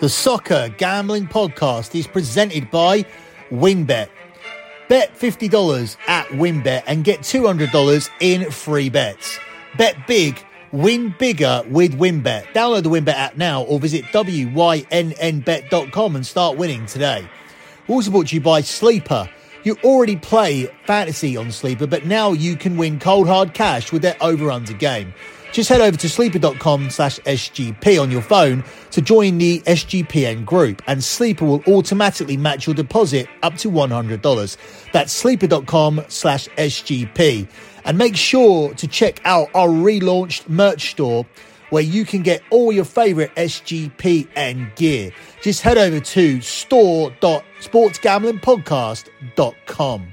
The Soccer Gambling Podcast is presented by WynnBET. Bet $50 at WynnBET and get $200 in free bets. Bet big, win bigger with WynnBET. Download the WynnBET app now or visit wynnbet.com and start winning today. Also brought to you by Sleeper. You already play fantasy on Sleeper, but now you can win cold hard cash with their over-under game. Just head over to sleeper.com slash SGP on your phone to join the SGPN group and Sleeper will automatically match your deposit up to $100. That's sleeper.com slash SGP. And make sure to check out our relaunched merch store where you can get all your favorite SGPN gear. Just head over to store.sportsgamblingpodcast.com.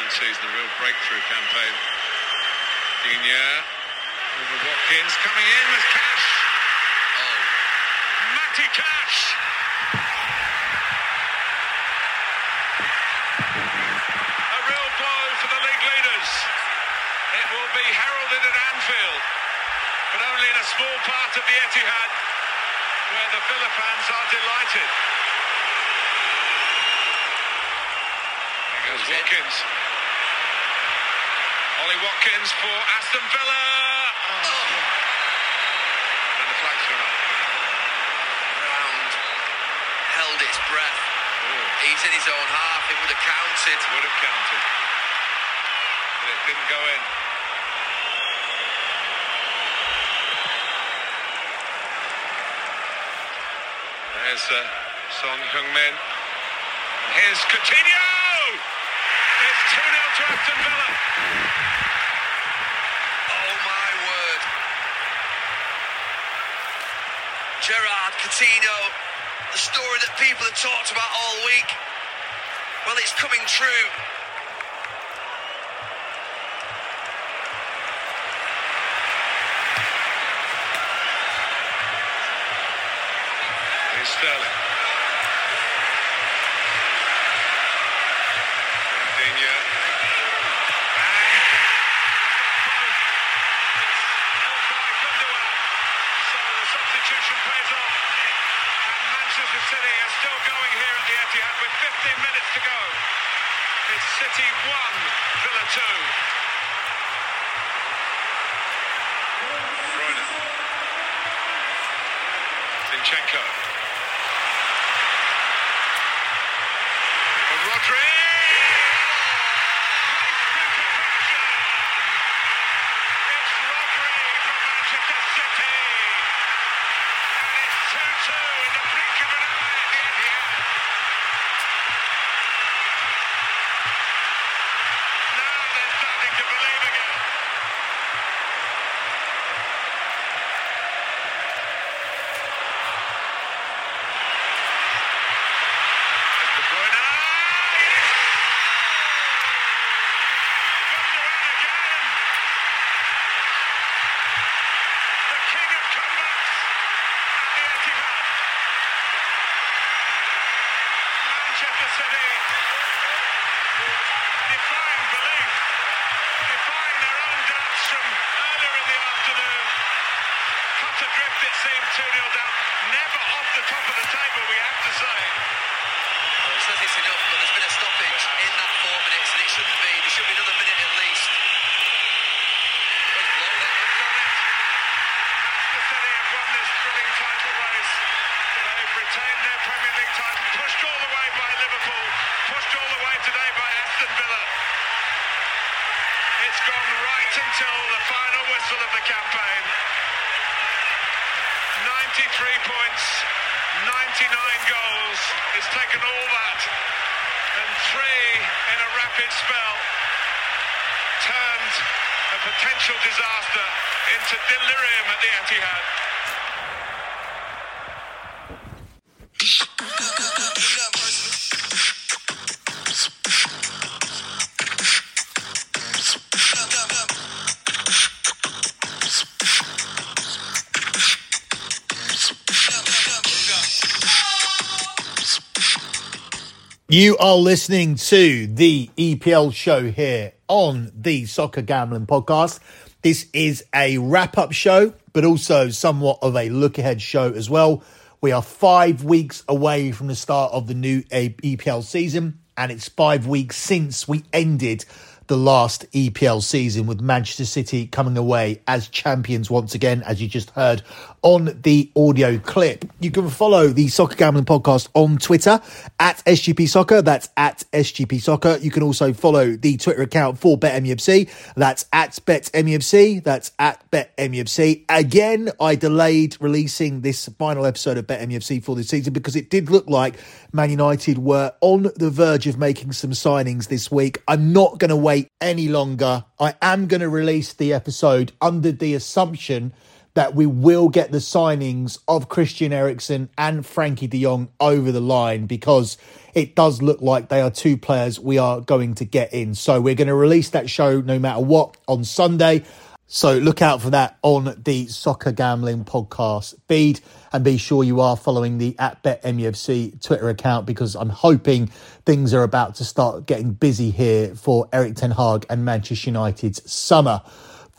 had season, a real breakthrough campaign. Digne over Watkins, coming in with Cash. Oh, Matty Cash. A real blow for the league leaders. It will be heralded at Anfield, but only in a small part of the Etihad where the Villa fans are delighted. There goes Watkins. Ollie Watkins for Aston Villa. Oh. And the flag's gone up. round, held its breath. He's in his own half. It would have counted. Would have counted. But it didn't go in. There's uh, Son Heung-min. Here's Coutinho! It's 2-0 to Aston Villa. Oh my word. Gerrard Coutinho, the story that people have talked about all week. Well, it's coming true. The campaign. 93 points, 99 goals. It's taken all that and three in a rapid spell turned a potential disaster into delirium at the Etihad. You are listening to the EPL show here on the Soccer Gambling Podcast. This is a wrap up show, but also somewhat of a look ahead show as well. We are five weeks away from the start of the new EPL season, and it's five weeks since we ended the last EPL season with Manchester City coming away as champions once again, as you just heard on the audio clip. You can follow the Soccer Gambling Podcast on Twitter at SGP Soccer. That's at SGP Soccer. You can also follow the Twitter account for BetMUFC. That's at BetMUFC. That's at BetMUFC. Again, I delayed releasing this final episode of BetMUFC for this season because it did look like Man United were on the verge of making some signings this week. I'm not going to wait any longer. I am going to release the episode under the assumption that we will get the signings of Christian Eriksen and Frankie de Jong over the line because it does look like they are two players we are going to get in. So we're going to release that show no matter what on Sunday. So look out for that on the Soccer Gambling Podcast feed and be sure you are following the at BetMUFC Twitter account because I'm hoping things are about to start getting busy here for Erik Ten Hag and Manchester United's summer.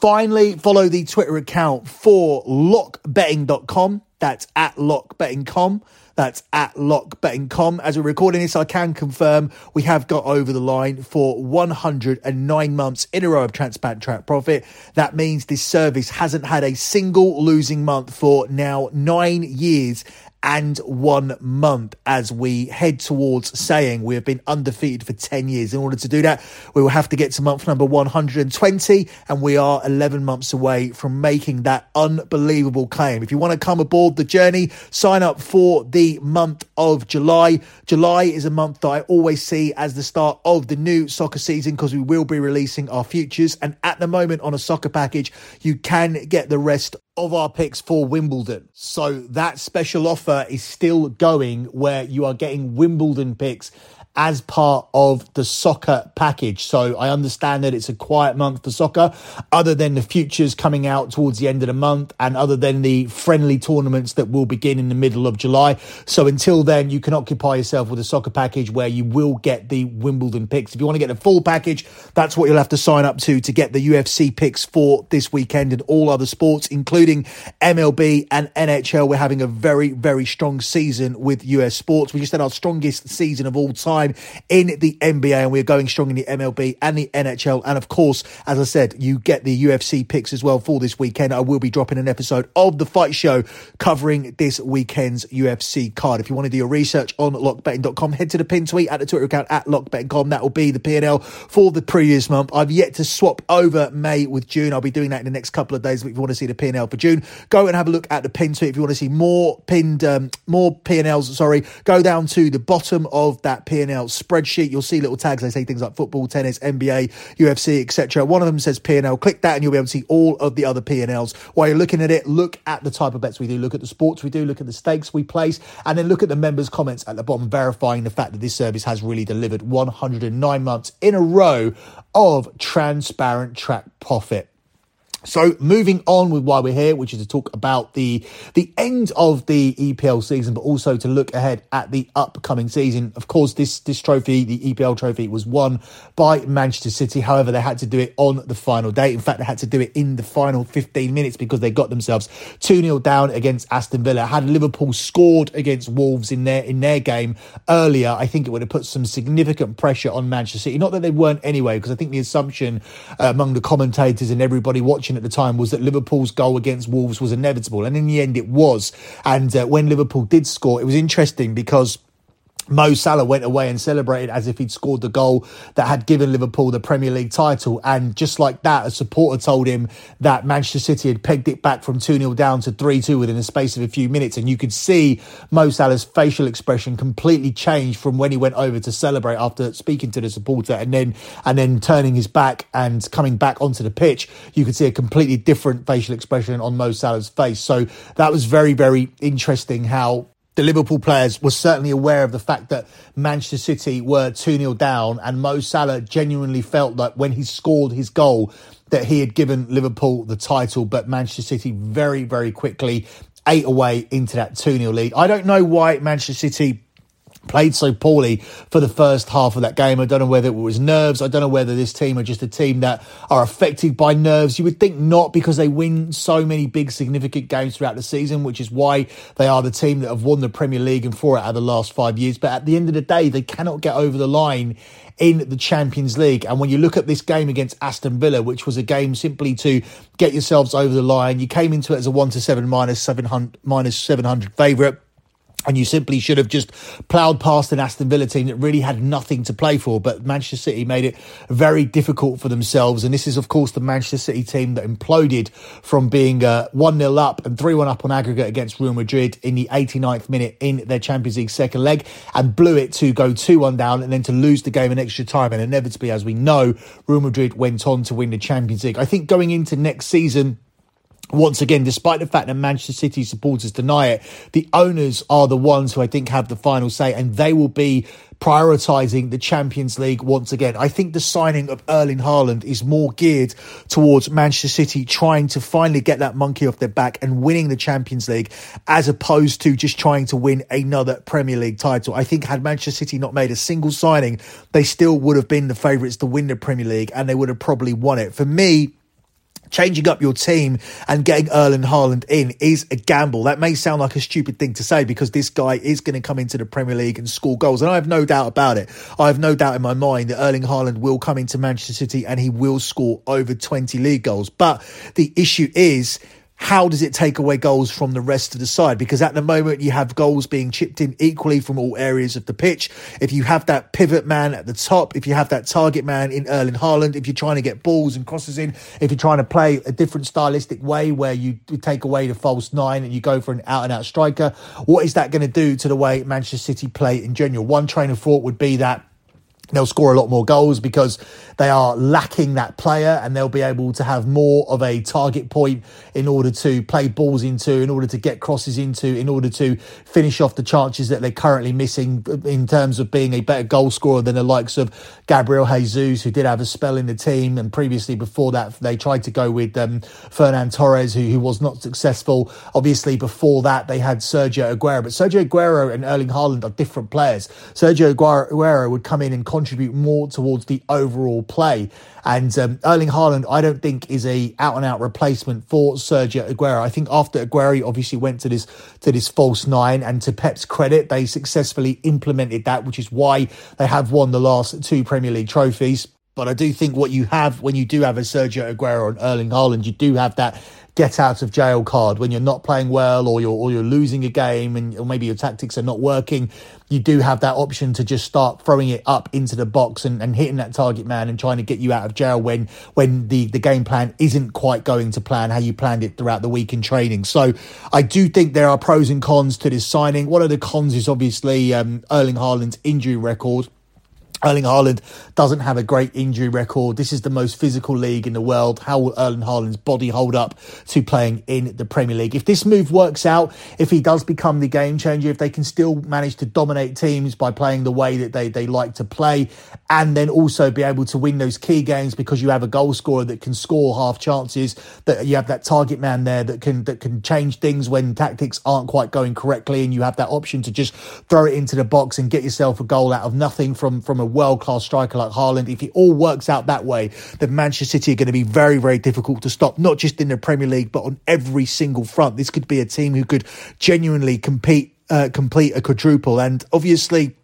Finally, follow the Twitter account for lockbetting.com. That's at lockbetting.com. That's at lockbetting.com. As we're recording this, I can confirm we have got over the line for 109 months in a row of transparent track profit. That means this service hasn't had a single losing month for now nine years and one month as we head towards saying we have been undefeated for 10 years. In order to do that, we will have to get to month number 120, and we are 11 months away from making that unbelievable claim. If you want to come aboard the journey, sign up for the month of July. July is a month that I always see as the start of the new soccer season because we will be releasing our futures. And at the moment, on a soccer package, you can get the rest of our picks for Wimbledon. So that special offer is still going where you are getting Wimbledon picks as part of the soccer package. So I understand that it's a quiet month for soccer, other than the futures coming out towards the end of the month and other than the friendly tournaments that will begin in the middle of July. So until then, you can occupy yourself with a soccer package where you will get the Wimbledon picks. If you want to get the full package, that's what you'll have to sign up to to get the UFC picks for this weekend and all other sports, including MLB and NHL. We're having a very, very strong season with US sports. We just had our strongest season of all time time in the NBA, and we're going strong in the MLB and the NHL. And of course, as I said, you get the UFC picks as well for this weekend. I will be dropping an episode of the Fight Show covering this weekend's UFC card. If you want to do your research on lockbetting.com, head to the pin tweet at the Twitter account at lockbetting.com. That will be the P&L for the previous month. I've yet to swap over May with June. I'll be doing that in the next couple of days. But if you want to see the P&L for June, go and have a look at the pin tweet. If you want to see more pinned, um, more P&Ls, sorry, go down to the bottom of that P&L Spreadsheet. You'll see little tags. They say things like football, tennis, NBA, UFC, etc. One of them says P&L. Click that and you'll be able to see all of the other P&Ls. While you're looking at it, look at the type of bets we do. Look at the sports we do. Look at the stakes we place. And then look at the members' comments at the bottom, verifying the fact that this service has really delivered 109 months in a row of transparent track profit. So moving on with why we're here, which is to talk about the the end of the EPL season, but also to look ahead at the upcoming season. Of course, this this trophy, the EPL trophy, was won by Manchester City. However, they had to do it on the final day. In fact, they had to do it in the final 15 minutes because they got themselves 2-0 down against Aston Villa. Had Liverpool scored against Wolves in their in their game earlier, I think it would have put some significant pressure on Manchester City. Not that they weren't anyway, because I think the assumption uh, among the commentators and everybody watching at the time was that Liverpool's goal against Wolves was inevitable. And in the end, it was. And uh, when Liverpool did score, it was interesting because Mo Salah went away and celebrated as if he'd scored the goal that had given Liverpool the Premier League title. And just like that, a supporter told him that Manchester City had pegged it back from 2 0 down to 3 2 within the space of a few minutes. And you could see Mo Salah's facial expression completely change from when he went over to celebrate after speaking to the supporter and then and then turning his back and coming back onto the pitch. You could see a completely different facial expression on Mo Salah's face. So that was very, very interesting how the Liverpool players were certainly aware of the fact that Manchester City were 2 0 down, and Mo Salah genuinely felt that when he scored his goal, that he had given Liverpool the title, but Manchester City very, very quickly ate away into that 2 0 lead. I don't know why Manchester City played so poorly for the first half of that game. I don't know whether it was nerves. I don't know whether this team are just a team that are affected by nerves. You would think not because they win so many big significant games throughout the season, which is why they are the team that have won the Premier League and four out of the last five years. But at the end of the day, they cannot get over the line in the Champions League. And when you look at this game against Aston Villa, which was a game simply to get yourselves over the line, you came into it as a one to seven minus seven hundred minus seven hundred favourite and you simply should have just ploughed past an Aston Villa team that really had nothing to play for. But Manchester City made it very difficult for themselves. And this is, of course, the Manchester City team that imploded from being uh, 1 0 up and 3 1 up on aggregate against Real Madrid in the 89th minute in their Champions League second leg and blew it to go 2 1 down and then to lose the game in extra time. And inevitably, as we know, Real Madrid went on to win the Champions League. I think going into next season, once again, despite the fact that Manchester City supporters deny it, the owners are the ones who I think have the final say, and they will be prioritising the Champions League once again. I think the signing of Erling Haaland is more geared towards Manchester City trying to finally get that monkey off their back and winning the Champions League as opposed to just trying to win another Premier League title. I think had Manchester City not made a single signing, they still would have been the favourites to win the Premier League and they would have probably won it. For me, changing up your team and getting Erling Haaland in is a gamble. That may sound like a stupid thing to say because this guy is going to come into the Premier League and score goals. And I have no doubt about it. I have no doubt in my mind that Erling Haaland will come into Manchester City and he will score over 20 league goals. But the issue is, how does it take away goals from the rest of the side? Because at the moment, you have goals being chipped in equally from all areas of the pitch. If you have that pivot man at the top, if you have that target man in Erling Haaland, if you're trying to get balls and crosses in, if you're trying to play a different stylistic way where you take away the false nine and you go for an out and out striker, what is that going to do to the way Manchester City play in general? One train of thought would be that they'll score a lot more goals because they are lacking that player and they'll be able to have more of a target point in order to play balls into, in order to get crosses into, in order to finish off the chances that they're currently missing in terms of being a better goal scorer than the likes of Gabriel Jesus, who did have a spell in the team. And previously, before that, they tried to go with um, Torres, who, who was not successful. Obviously, before that, they had Sergio Aguero. But Sergio Aguero and Erling Haaland are different players. Sergio Aguero would come in and contribute more towards the overall play. And um, Erling Haaland, I don't think is a out and out replacement for Sergio Aguero. I think after Aguero obviously went to this to this false nine, and to Pep's credit, they successfully implemented that, which is why they have won the last two Premier League trophies. But I do think what you have when you do have a Sergio Aguero and Erling Haaland, you do have that get out of jail card when you're not playing well or you're or you're losing a game and or maybe your tactics are not working you do have that option to just start throwing it up into the box and, and hitting that target man and trying to get you out of jail when when the the game plan isn't quite going to plan how you planned it throughout the week in training. So I do think there are pros and cons to this signing. One of the cons is obviously um, Erling Haaland's injury record Erling Haaland doesn't have a great injury record. This is the most physical league in the world. How will Erling Haaland's body hold up to playing in the Premier League? If this move works out, if he does become the game changer, if they can still manage to dominate teams by playing the way that they, they like to play, and then also be able to win those key games because you have a goal scorer that can score half chances, that you have that target man there that can that can change things when tactics aren't quite going correctly, and you have that option to just throw it into the box and get yourself a goal out of nothing from from a world class striker like Haaland. If it all works out that way, then Manchester City are going to be very, very difficult to stop, not just in the Premier League, but on every single front. This could be a team who could genuinely compete, uh, complete a quadruple. And obviously,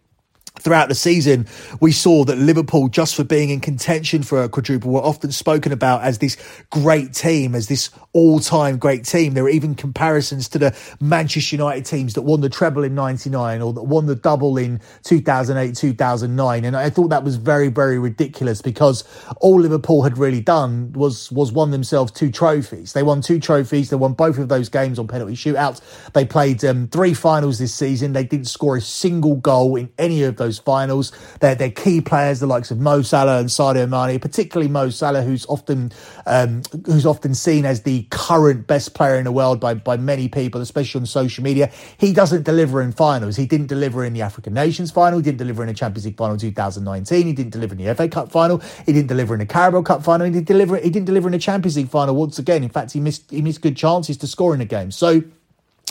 throughout the season, we saw that Liverpool, just for being in contention for a quadruple, were often spoken about as this great team, as this all-time great team. There were even comparisons to the Manchester United teams that won the treble in 99 or that won the double in 2008, 2009. And I thought that was very, very ridiculous because all Liverpool had really done was, was won themselves two trophies. They won two trophies. They won both of those games on penalty shootouts. They played um, three finals this season. They didn't score a single goal in any of those those finals. They're, key players, the likes of Mo Salah and Sadio Mane, particularly Mo Salah, who's often um, who's often seen as the current best player in the world by, by many people, especially on social media. He doesn't deliver in finals. He didn't deliver in the African Nations final. He didn't deliver in the Champions League final 2019. He didn't deliver in the FA Cup final. He didn't deliver in the Carabao Cup final. He didn't deliver. He didn't deliver in the Champions League final once again. In fact, he missed he missed good chances to score in the game. So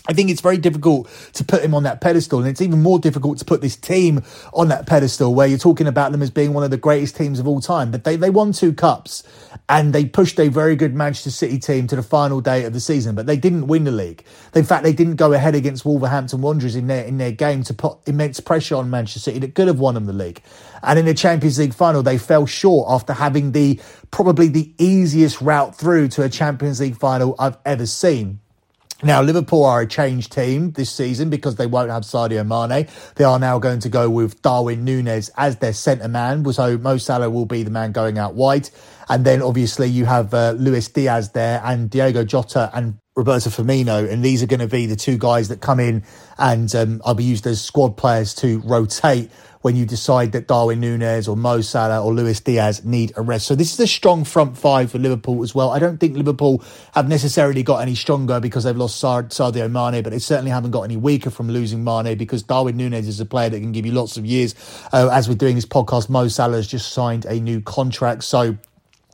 I think it's very difficult to put him on that pedestal, and it's even more difficult to put this team on that pedestal where you're talking about them as being one of the greatest teams of all time. But they, they won two cups and they pushed a very good Manchester City team to the final day of the season, but they didn't win the league. In fact, they didn't go ahead against Wolverhampton Wanderers in their in their game to put immense pressure on Manchester City that could have won them the league. And in the Champions League final, they fell short after having the probably the easiest route through to a Champions League final I've ever seen. Now, Liverpool are a changed team this season because they won't have Sadio Mane. They are now going to go with Darwin Nunez as their centre man. So Mo Salah will be the man going out wide. And then obviously you have uh, Luis Diaz there and Diego Jota and Roberto Firmino. And these are going to be the two guys that come in and um, I'll be used as squad players to rotate when you decide that Darwin Nunez or Mo Salah or Luis Diaz need a rest. So this is a strong front five for Liverpool as well. I don't think Liverpool have necessarily got any stronger because they've lost Sadio Mane, but they certainly haven't got any weaker from losing Mane because Darwin Nunez is a player that can give you lots of years. Uh, as we're doing this podcast, Mo Salah has just signed a new contract. So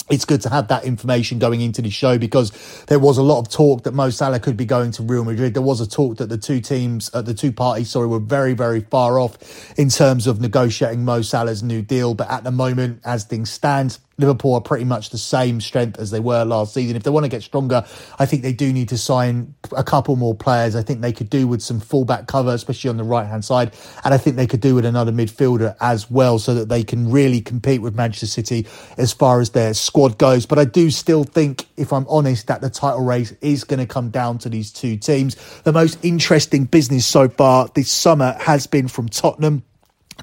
it's good to have that information going into the show because there was a lot of talk that Mo Salah could be going to Real Madrid. There was a talk that the two teams, uh, the two parties, sorry, were very, very far off in terms of negotiating Mo Salah's new deal. But at the moment, as things stand, Liverpool are pretty much the same strength as they were last season. If they want to get stronger, I think they do need to sign a couple more players. I think they could do with some fullback cover, especially on the right hand side. And I think they could do with another midfielder as well so that they can really compete with Manchester City as far as their squad goes. But I do still think, if I'm honest, that the title race is going to come down to these two teams. The most interesting business so far this summer has been from Tottenham.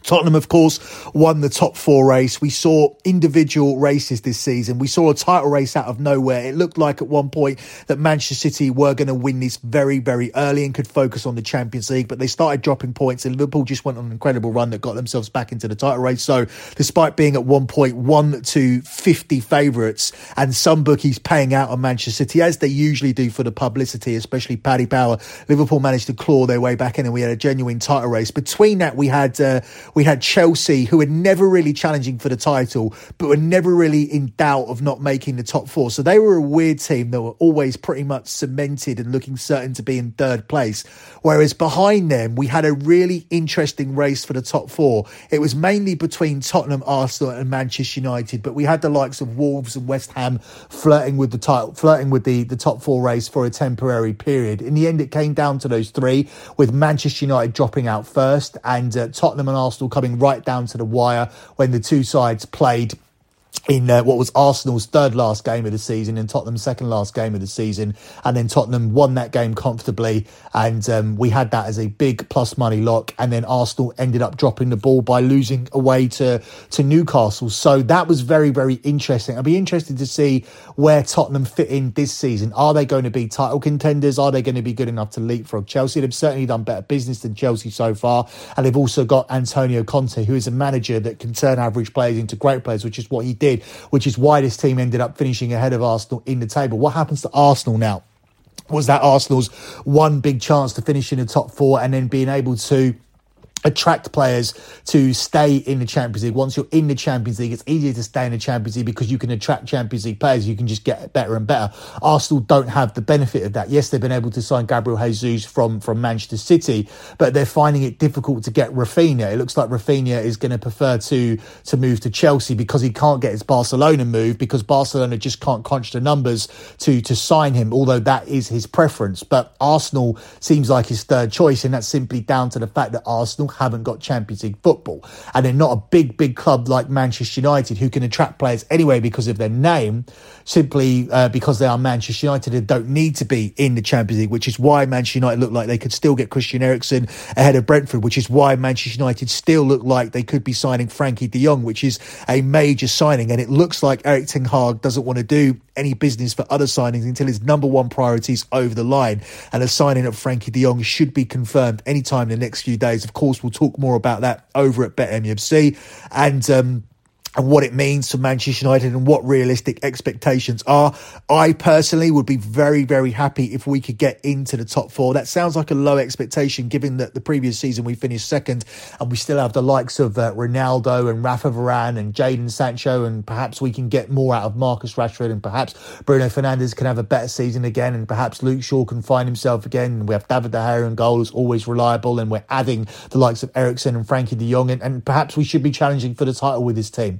Tottenham, of course, won the top four race. We saw individual races this season. We saw a title race out of nowhere. It looked like at one point that Manchester City were going to win this very, very early and could focus on the Champions League, but they started dropping points and Liverpool just went on an incredible run that got themselves back into the title race. So, despite being at one point one to 50 favourites and some bookies paying out on Manchester City, as they usually do for the publicity, especially Paddy Power, Liverpool managed to claw their way back in and we had a genuine title race. Between that, we had, uh, we had Chelsea, who were never really challenging for the title, but were never really in doubt of not making the top four. So they were a weird team that were always pretty much cemented and looking certain to be in third place. Whereas behind them, we had a really interesting race for the top four. It was mainly between Tottenham, Arsenal, and Manchester United, but we had the likes of Wolves and West Ham flirting with the title, flirting with the, the top four race for a temporary period. In the end, it came down to those three, with Manchester United dropping out first and uh, Tottenham and Arsenal coming right down to the wire when the two sides played in uh, what was Arsenal's third last game of the season and Tottenham's second last game of the season. And then Tottenham won that game comfortably. And um, we had that as a big plus money lock. And then Arsenal ended up dropping the ball by losing away to, to Newcastle. So that was very, very interesting. I'd be interested to see where Tottenham fit in this season. Are they going to be title contenders? Are they going to be good enough to leapfrog Chelsea? They've certainly done better business than Chelsea so far. And they've also got Antonio Conte, who is a manager that can turn average players into great players, which is what he did which is why this team ended up finishing ahead of Arsenal in the table. What happens to Arsenal now? Was that Arsenal's one big chance to finish in the top four and then being able to attract players to stay in the Champions League. Once you're in the Champions League, it's easier to stay in the Champions League because you can attract Champions League players. You can just get better and better. Arsenal don't have the benefit of that. Yes, they've been able to sign Gabriel Jesus from, from Manchester City, but they're finding it difficult to get Raphinha. It looks like Raphinha is going to prefer to, to move to Chelsea because he can't get his Barcelona move because Barcelona just can't crunch the numbers to, to sign him, although that is his preference. But Arsenal seems like his third choice, and that's simply down to the fact that Arsenal haven't got Champions League football. And they're not a big, big club like Manchester United who can attract players anyway because of their name, simply uh, because they are Manchester United and don't need to be in the Champions League, which is why Manchester United look like they could still get Christian Eriksen ahead of Brentford, which is why Manchester United still look like they could be signing Frankie de Jong, which is a major signing. And it looks like Erik Ten Hag doesn't want to do any business for other signings until his number one priority is over the line. And a signing of Frankie de Jong should be confirmed anytime in the next few days. Of course, we'll talk more about that over at BetMUFC. And, um, and what it means for Manchester United and what realistic expectations are. I personally would be very, very happy if we could get into the top four. That sounds like a low expectation given that the previous season we finished second and we still have the likes of uh, Ronaldo and Rafa Varane and Jadon Sancho and perhaps we can get more out of Marcus Rashford and perhaps Bruno Fernandes can have a better season again and perhaps Luke Shaw can find himself again. We have David De Gea and goal who's always reliable and we're adding the likes of Eriksen and Frankie de Jong and, and perhaps we should be challenging for the title with this team.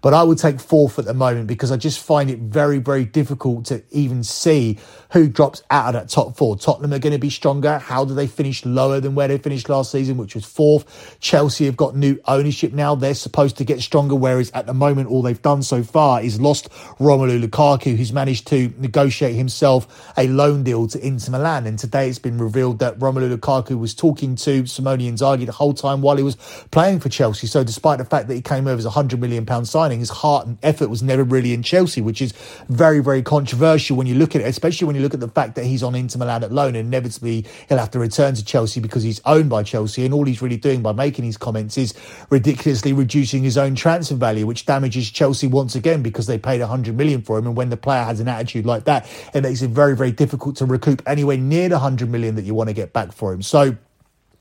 But I would take fourth at the moment because I just find it very, very difficult to even see who drops out of that top four. Tottenham are going to be stronger. How do they finish lower than where they finished last season, which was fourth? Chelsea have got new ownership now. They're supposed to get stronger, whereas at the moment, all they've done so far is lost Romelu Lukaku, who's managed to negotiate himself a loan deal to Inter Milan. And today it's been revealed that Romelu Lukaku was talking to Simone Inzaghi the whole time while he was playing for Chelsea. So despite the fact that he came over as a £100 million signing, signing, his heart and effort was never really in Chelsea, which is very, very controversial when you look at it, especially when you look at the fact that he's on Inter Milan at loan and inevitably he'll have to return to Chelsea because he's owned by Chelsea. And all he's really doing by making these comments is ridiculously reducing his own transfer value, which damages Chelsea once again because they paid 100 million for him. And when the player has an attitude like that, it makes it very, very difficult to recoup anywhere near the 100 million that you want to get back for him. So,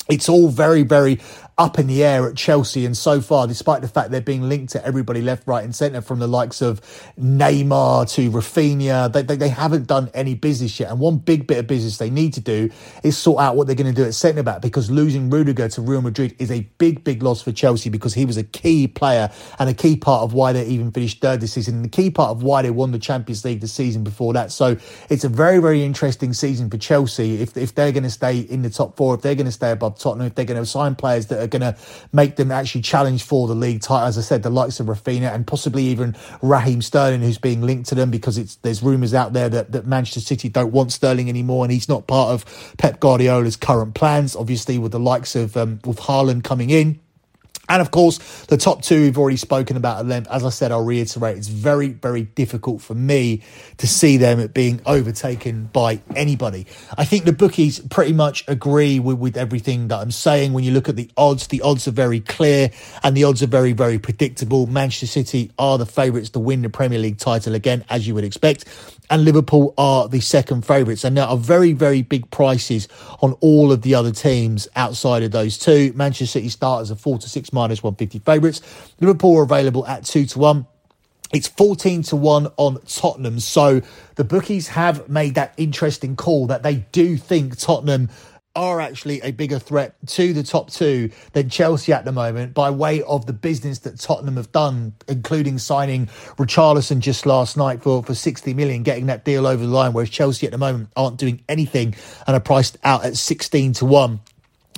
it's all very, very up in the air at Chelsea. And so far, despite the fact they're being linked to everybody left, right, and centre, from the likes of Neymar to Raphinha, they, they, they, haven't done any business yet. And one big bit of business they need to do is sort out what they're going to do at centre back because losing Rudiger to Real Madrid is a big, big loss for Chelsea because he was a key player and a key part of why they even finished third this season and the key part of why they won the Champions League the season before that. So it's a very, very interesting season for Chelsea if, if they're going to stay in the top four, if they're going to stay above Tottenham, if they're going to sign players that are are going to make them actually challenge for the league title. As I said, the likes of Raphinha and possibly even Raheem Sterling, who's being linked to them because it's there's rumours out there that, that Manchester City don't want Sterling anymore and he's not part of Pep Guardiola's current plans. Obviously, with the likes of um, with Haaland coming in. And of course, the top two we've already spoken about at length. As I said, I'll reiterate, it's very, very difficult for me to see them being overtaken by anybody. I think the bookies pretty much agree with, with everything that I'm saying. When you look at the odds, the odds are very clear and the odds are very, very predictable. Manchester City are the favourites to win the Premier League title again, as you would expect and Liverpool are the second favourites. And there are very, very big prices on all of the other teams outside of those two. Manchester City starters are four to six minus 150 favourites. Liverpool are available at two to one. It's 14 to 1 on Tottenham. So the bookies have made that interesting call that they do think Tottenham are actually a bigger threat to the top two than Chelsea at the moment by way of the business that Tottenham have done, including signing Richarlison just last night for, for 60 million, getting that deal over the line, whereas Chelsea at the moment aren't doing anything and are priced out at 16 to 1.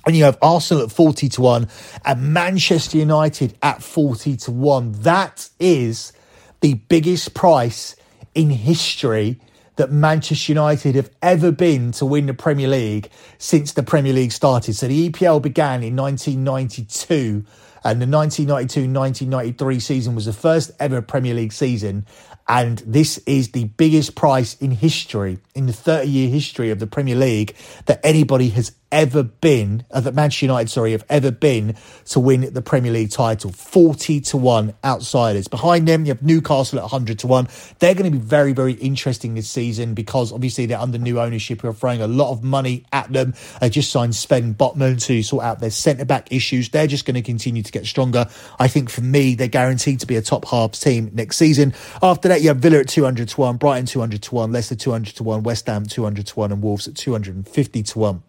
And you have Arsenal at 40 to 1 and Manchester United at 40 to 1. That is the biggest price in history that Manchester United have ever been to win the Premier League since the Premier League started. So the EPL began in 1992 and the 1992-1993 season was the first ever Premier League season and this is the biggest price in history in the 30 year history of the Premier League that anybody has ever been, uh, that Manchester United, sorry, have ever been to win the Premier League title. 40 to 1 outsiders. Behind them, you have Newcastle at 100 to 1. They're going to be very, very interesting this season because obviously they're under new ownership who are throwing a lot of money at them. They just signed Sven Botman to sort out their centre back issues. They're just going to continue to get stronger. I think for me, they're guaranteed to be a top half team next season. After that, you have Villa at 200 to 1, Brighton 200 to 1, Leicester 200 to 1, West Ham 200 to 1, and Wolves at 250 to 1.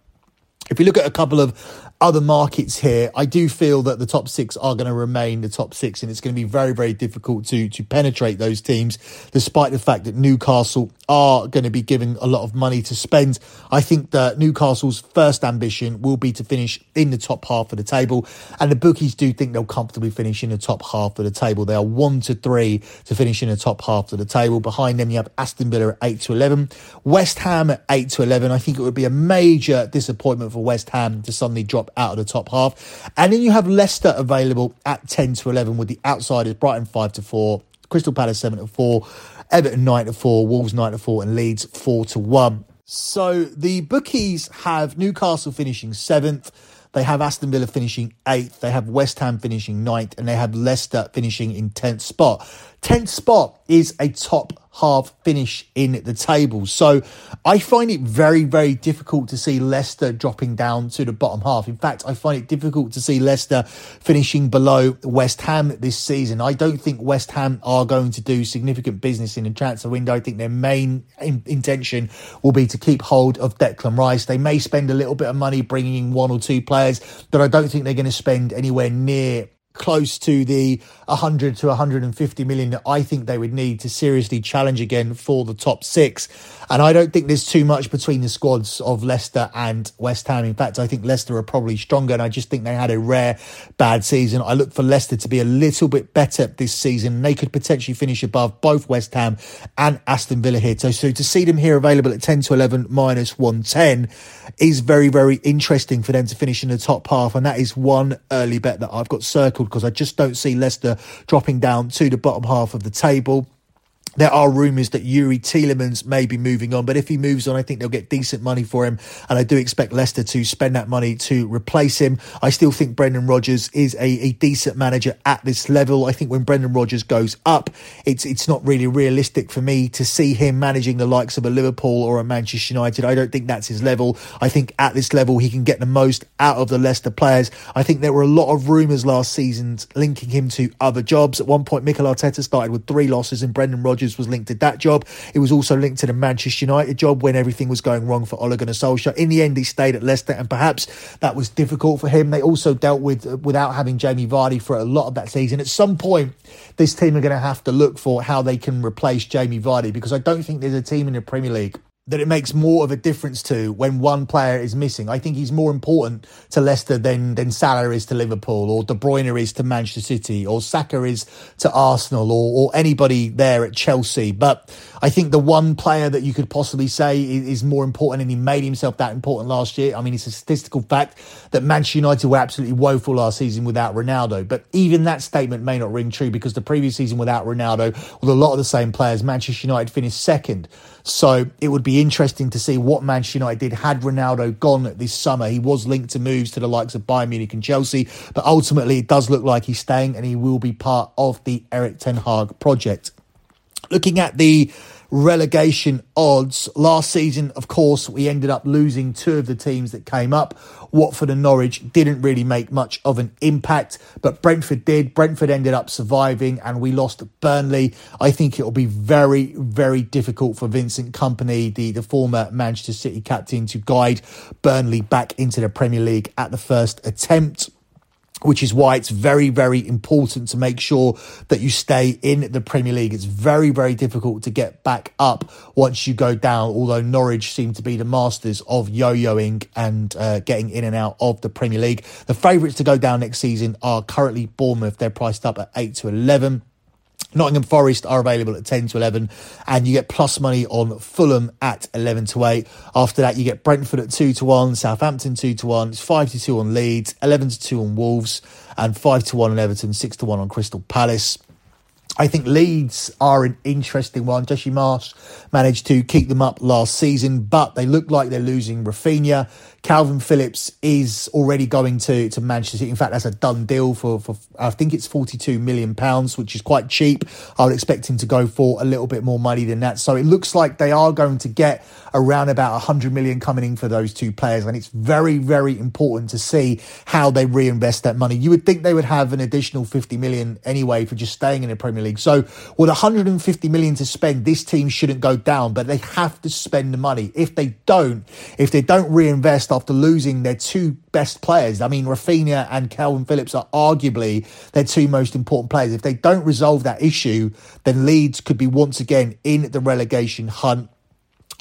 If we look at a couple of other markets here, I do feel that the top six are going to remain the top six, and it's going to be very, very difficult to to penetrate those teams, despite the fact that Newcastle are going to be giving a lot of money to spend. I think that Newcastle's first ambition will be to finish in the top half of the table, and the bookies do think they'll comfortably finish in the top half of the table. They are one to three to finish in the top half of the table. Behind them, you have Aston Villa at eight to eleven, West Ham at eight to eleven. I think it would be a major disappointment for West Ham to suddenly drop out of the top half. And then you have Leicester available at 10 to 11 with the outsiders Brighton 5 to 4, Crystal Palace 7 to 4, Everton 9 to 4, Wolves 9 to 4, and Leeds 4 to 1. So the bookies have Newcastle finishing seventh. they have Aston Villa finishing eighth, they have West Ham finishing ninth, and they have Leicester finishing in 10th spot. 10th spot is a top half finish in the table. So I find it very, very difficult to see Leicester dropping down to the bottom half. In fact, I find it difficult to see Leicester finishing below West Ham this season. I don't think West Ham are going to do significant business in the transfer window. I think their main in- intention will be to keep hold of Declan Rice. They may spend a little bit of money bringing in one or two players, but I don't think they're going to spend anywhere near close to the 100 to 150 million that I think they would need to seriously challenge again for the top six. And I don't think there's too much between the squads of Leicester and West Ham. In fact, I think Leicester are probably stronger, and I just think they had a rare bad season. I look for Leicester to be a little bit better this season. They could potentially finish above both West Ham and Aston Villa here. So, so to see them here available at 10 to 11 minus 110 is very, very interesting for them to finish in the top half. And that is one early bet that I've got circled because I just don't see Leicester dropping down to the bottom half of the table. There are rumours that Youri Tielemans may be moving on, but if he moves on, I think they'll get decent money for him. And I do expect Leicester to spend that money to replace him. I still think Brendan Rodgers is a, a decent manager at this level. I think when Brendan Rodgers goes up, it's it's not really realistic for me to see him managing the likes of a Liverpool or a Manchester United. I don't think that's his level. I think at this level, he can get the most out of the Leicester players. I think there were a lot of rumours last season linking him to other jobs. At one point, Mikel Arteta started with three losses and Brendan Rodgers Rodgers was linked to that job. It was also linked to the Manchester United job when everything was going wrong for Ole Gunnar Solskjaer. In the end, he stayed at Leicester, and perhaps that was difficult for him. They also dealt with without having Jamie Vardy for a lot of that season. At some point, this team are going to have to look for how they can replace Jamie Vardy because I don't think there's a team in the Premier League that it makes more of a difference to when one player is missing. I think he's more important to Leicester than than Salah is to Liverpool, or De Bruyne is to Manchester City, or Saka is to Arsenal, or, or anybody there at Chelsea. But I think the one player that you could possibly say is, is more important, and he made himself that important last year. I mean, it's a statistical fact that Manchester United were absolutely woeful last season without Ronaldo. But even that statement may not ring true because the previous season without Ronaldo, with a lot of the same players, Manchester United finished second. So it would be interesting to see what Manchester United did had Ronaldo gone this summer. He was linked to moves to the likes of Bayern Munich and Chelsea, but ultimately it does look like he's staying and he will be part of the Erik Ten Hag project. Looking at the relegation odds. Last season, of course, we ended up losing two of the teams that came up. Watford and Norwich didn't really make much of an impact, but Brentford did. Brentford ended up surviving and we lost Burnley. I think it'll be very, very difficult for Vincent Kompany, the, the former Manchester City captain, to guide Burnley back into the Premier League at the first attempt which is why it's very, very important to make sure that you stay in the Premier League. It's very, very difficult to get back up once you go down, although Norwich seem to be the masters of yo-yoing and uh, getting in and out of the Premier League. The favourites to go down next season are currently Bournemouth. They're priced up at 8 to 11. Nottingham Forest are available at 10 to 11, and you get plus money on Fulham at 11 to 8. After that, you get Brentford at 2 to 1, Southampton 2 to 1, it's 5 to 2 on Leeds, 11 to 2 on Wolves, and 5 to 1 on Everton, 6 to 1 on Crystal Palace. I think Leeds are an interesting one. Jesse Marsch managed to keep them up last season, but they look like they're losing Raphinha. Kalvin Phillips is already going to, to Manchester. In fact, that's a done deal for, for I think it's £42 million, which is quite cheap. I would expect him to go for a little bit more money than that. So it looks like they are going to get around about 100 million coming in for those two players. And it's very, very important to see how they reinvest that money. You would think they would have an additional 50 million anyway for just staying in the Premier League. So with 150 million to spend, this team shouldn't go down, but they have to spend the money. If they don't, if they don't reinvest, after losing their two best players. I mean, Raphinha and Kalvin Phillips are arguably their two most important players. If they don't resolve that issue, then Leeds could be once again in the relegation hunt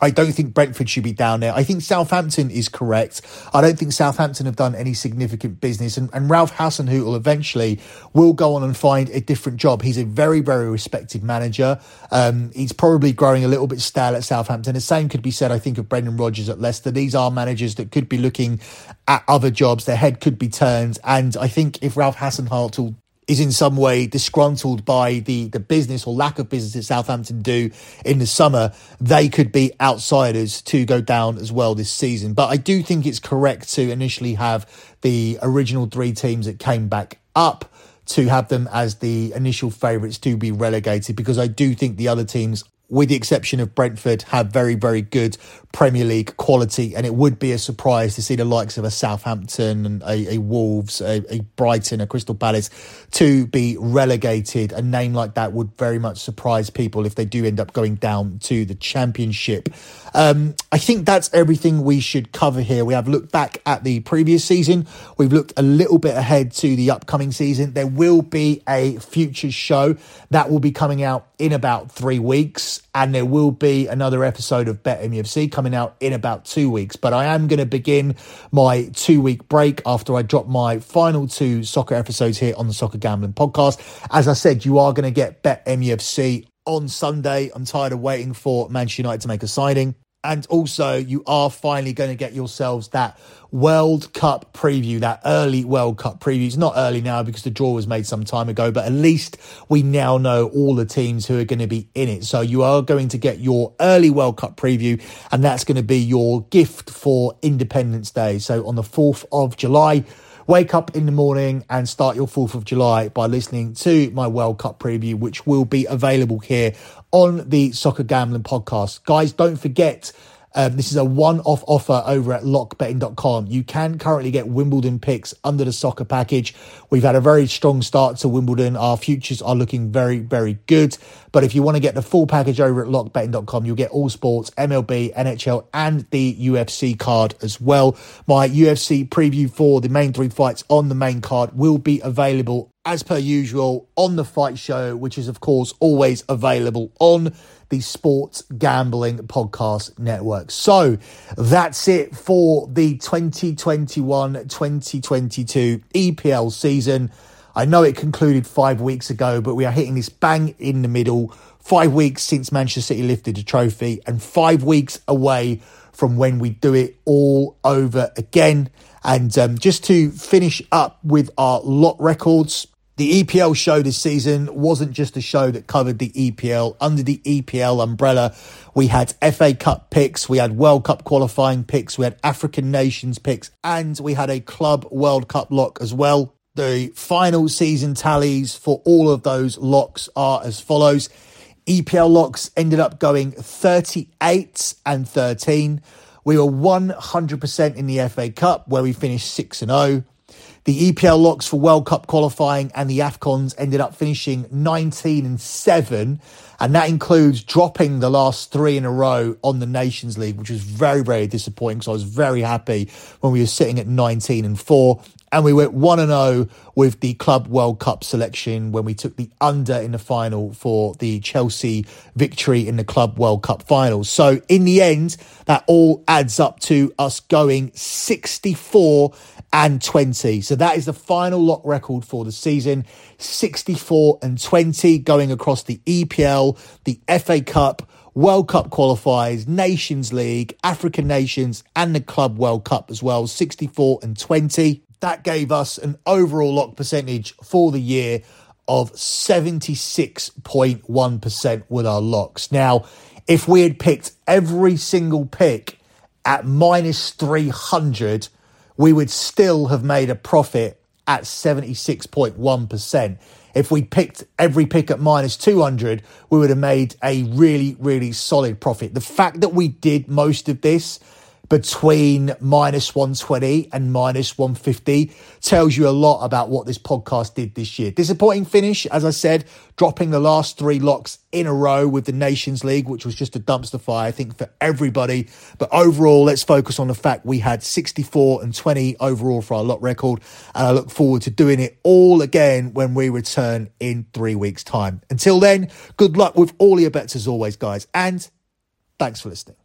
I don't think Brentford should be down there. I think Southampton is correct. I don't think Southampton have done any significant business. And, and Ralph Hasenhüttl eventually will go on and find a different job. He's a very, very respected manager. Um, he's probably growing a little bit stale at Southampton. The same could be said, I think, of Brendan Rodgers at Leicester. These are managers that could be looking at other jobs. Their head could be turned. And I think if Ralph Hasenhüttl is in some way disgruntled by the, the business or lack of business that Southampton do in the summer, they could be outsiders to go down as well this season. But I do think it's correct to initially have the original three teams that came back up to have them as the initial favourites to be relegated because I do think the other teams with the exception of Brentford, have very, very good Premier League quality. And it would be a surprise to see the likes of a Southampton and a, a Wolves, a, a, Brighton, a Crystal Palace to be relegated. A name like that would very much surprise people if they do end up going down to the Championship. Um, I think that's everything we should cover here. We have looked back at the previous season. We've looked a little bit ahead to the upcoming season. There will be a future show that will be coming out in about three weeks and there will be another episode of Bet MUFC coming out in about two weeks. But I am going to begin my two week break after I drop my final two soccer episodes here on the Soccer Gambling Podcast. As I said, you are going to get Bet MUFC on Sunday. I'm tired of waiting for Manchester United to make a signing. And also, you are finally going to get yourselves that World Cup preview, that early World Cup preview. It's not early now because the draw was made some time ago, but at least we now know all the teams who are going to be in it. So you are going to get your early World Cup preview, and that's going to be your gift for Independence Day. So on the 4th of July, wake up in the morning and start your 4th of July by listening to my World Cup preview, which will be available here on the Soccer Gambling Podcast. Guys, don't forget um, this is a one off offer over at lockbetting.com. You can currently get Wimbledon picks under the soccer package. We've had a very strong start to Wimbledon. Our futures are looking very, very good. But if you want to get the full package over at lockbetting.com, you'll get all sports, MLB, NHL, and the UFC card as well. My UFC preview for the main three fights on the main card will be available as per usual on the fight show, which is, of course, always available on the Sports Gambling Podcast Network. So that's it for the 2021 2022 EPL season. I know it concluded five weeks ago, but we are hitting this bang in the middle. Five weeks since Manchester City lifted the trophy, and five weeks away from when we do it all over again. And um, just to finish up with our lock records, the EPL show this season wasn't just a show that covered the EPL. Under the EPL umbrella, we had FA Cup picks, we had World Cup qualifying picks, we had African nations picks, and we had a Club World Cup lock as well. The final season tallies for all of those locks are as follows. EPL locks ended up going 38 and 13. We were 100% in the FA Cup, where we finished 6 and 0. The EPL locks for World Cup qualifying and the AFCONs ended up finishing 19 and 7. And that includes dropping the last three in a row on the Nations League, which was very, very disappointing. So I was very happy when we were sitting at 19 and 4. And we went 1 and 0 with the Club World Cup selection when we took the under in the final for the Chelsea victory in the Club World Cup finals. So in the end, that all adds up to us going 64 and 20. So that is the final lock record for the season 64 and 20 going across the EPL, the FA Cup, World Cup qualifiers, Nations League, African Nations, and the Club World Cup as well 64 and 20. That gave us an overall lock percentage for the year of 76.1% with our locks. Now, if we had picked every single pick at minus 300, we would still have made a profit at 76.1%. If we picked every pick at minus 200, we would have made a really, really solid profit. The fact that we did most of this between minus 120 and minus 150 tells you a lot about what this podcast did this year. Disappointing finish, as I said, dropping the last three locks in a row with the Nations League, which was just a dumpster fire, I think, for everybody. But overall, let's focus on the fact we had 64 and 20 overall for our lock record. And I look forward to doing it all again when we return in three weeks' time. Until then, good luck with all your bets as always, guys. And thanks for listening.